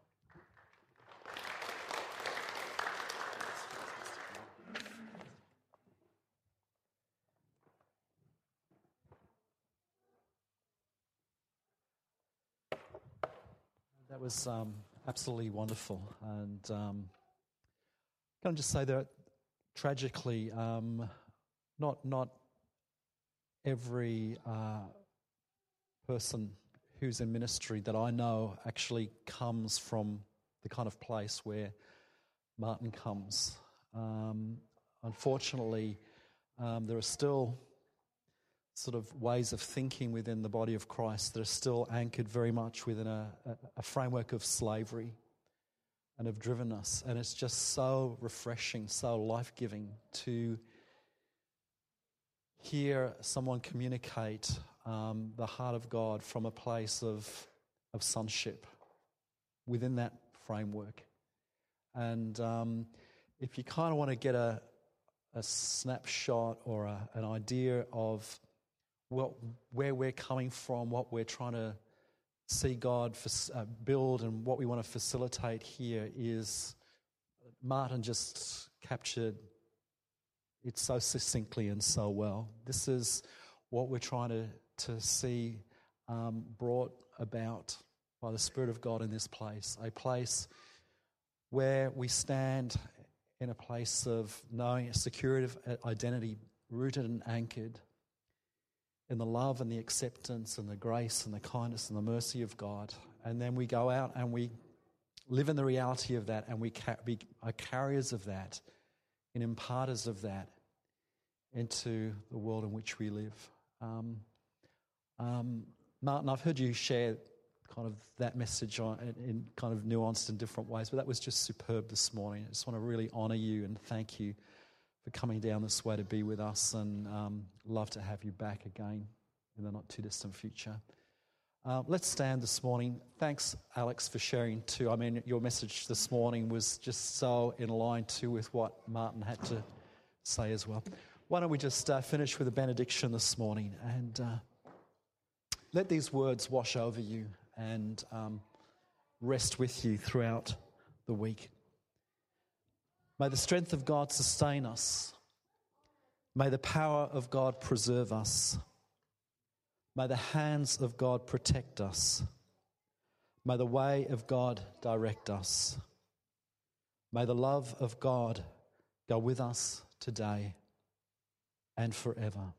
[SPEAKER 1] That was um, absolutely wonderful. And um, can I just say that tragically, um, not, not every uh, person who's in ministry that I know actually comes from the kind of place where Martin comes. Um, unfortunately, um, there are still sort of ways of thinking within the body of Christ that are still anchored very much within a, a, framework of slavery and have driven us. And it's just so refreshing, so life giving to hear someone communicate um, the heart of God from a place of, of sonship within that framework. And um, if you kind of want to get a, a snapshot or a, an idea of what, where we're coming from, what we're trying to see God uh, build, and what we want to facilitate here is Martin just captured it so succinctly and so well. This is what we're trying to, to see um, brought about by the Spirit of God in this place, a place where we stand in a place of knowing a security of identity rooted and anchored in the love and the acceptance and the grace and the kindness and the mercy of God. And then we go out and we live in the reality of that and we are carriers of that and imparters of that into the world in which we live. Um, um, Martin, I've heard you share kind of that message in, in kind of nuanced in different ways, but that was just superb this morning. I just want to really honour you and thank you for coming down this way to be with us and um, love to have you back again in the not too distant future. Uh, let's stand this morning. Thanks, Alex, for sharing too. I mean, your message this morning was just so in line too with what Martin had to say as well. Why don't we just uh, finish with a benediction this morning and uh, let these words wash over you and um, rest with you throughout the week. May the strength of God sustain us. May the power of God preserve us. May the hands of God protect us. May the way of God direct us. May the love of God go with us today and forever.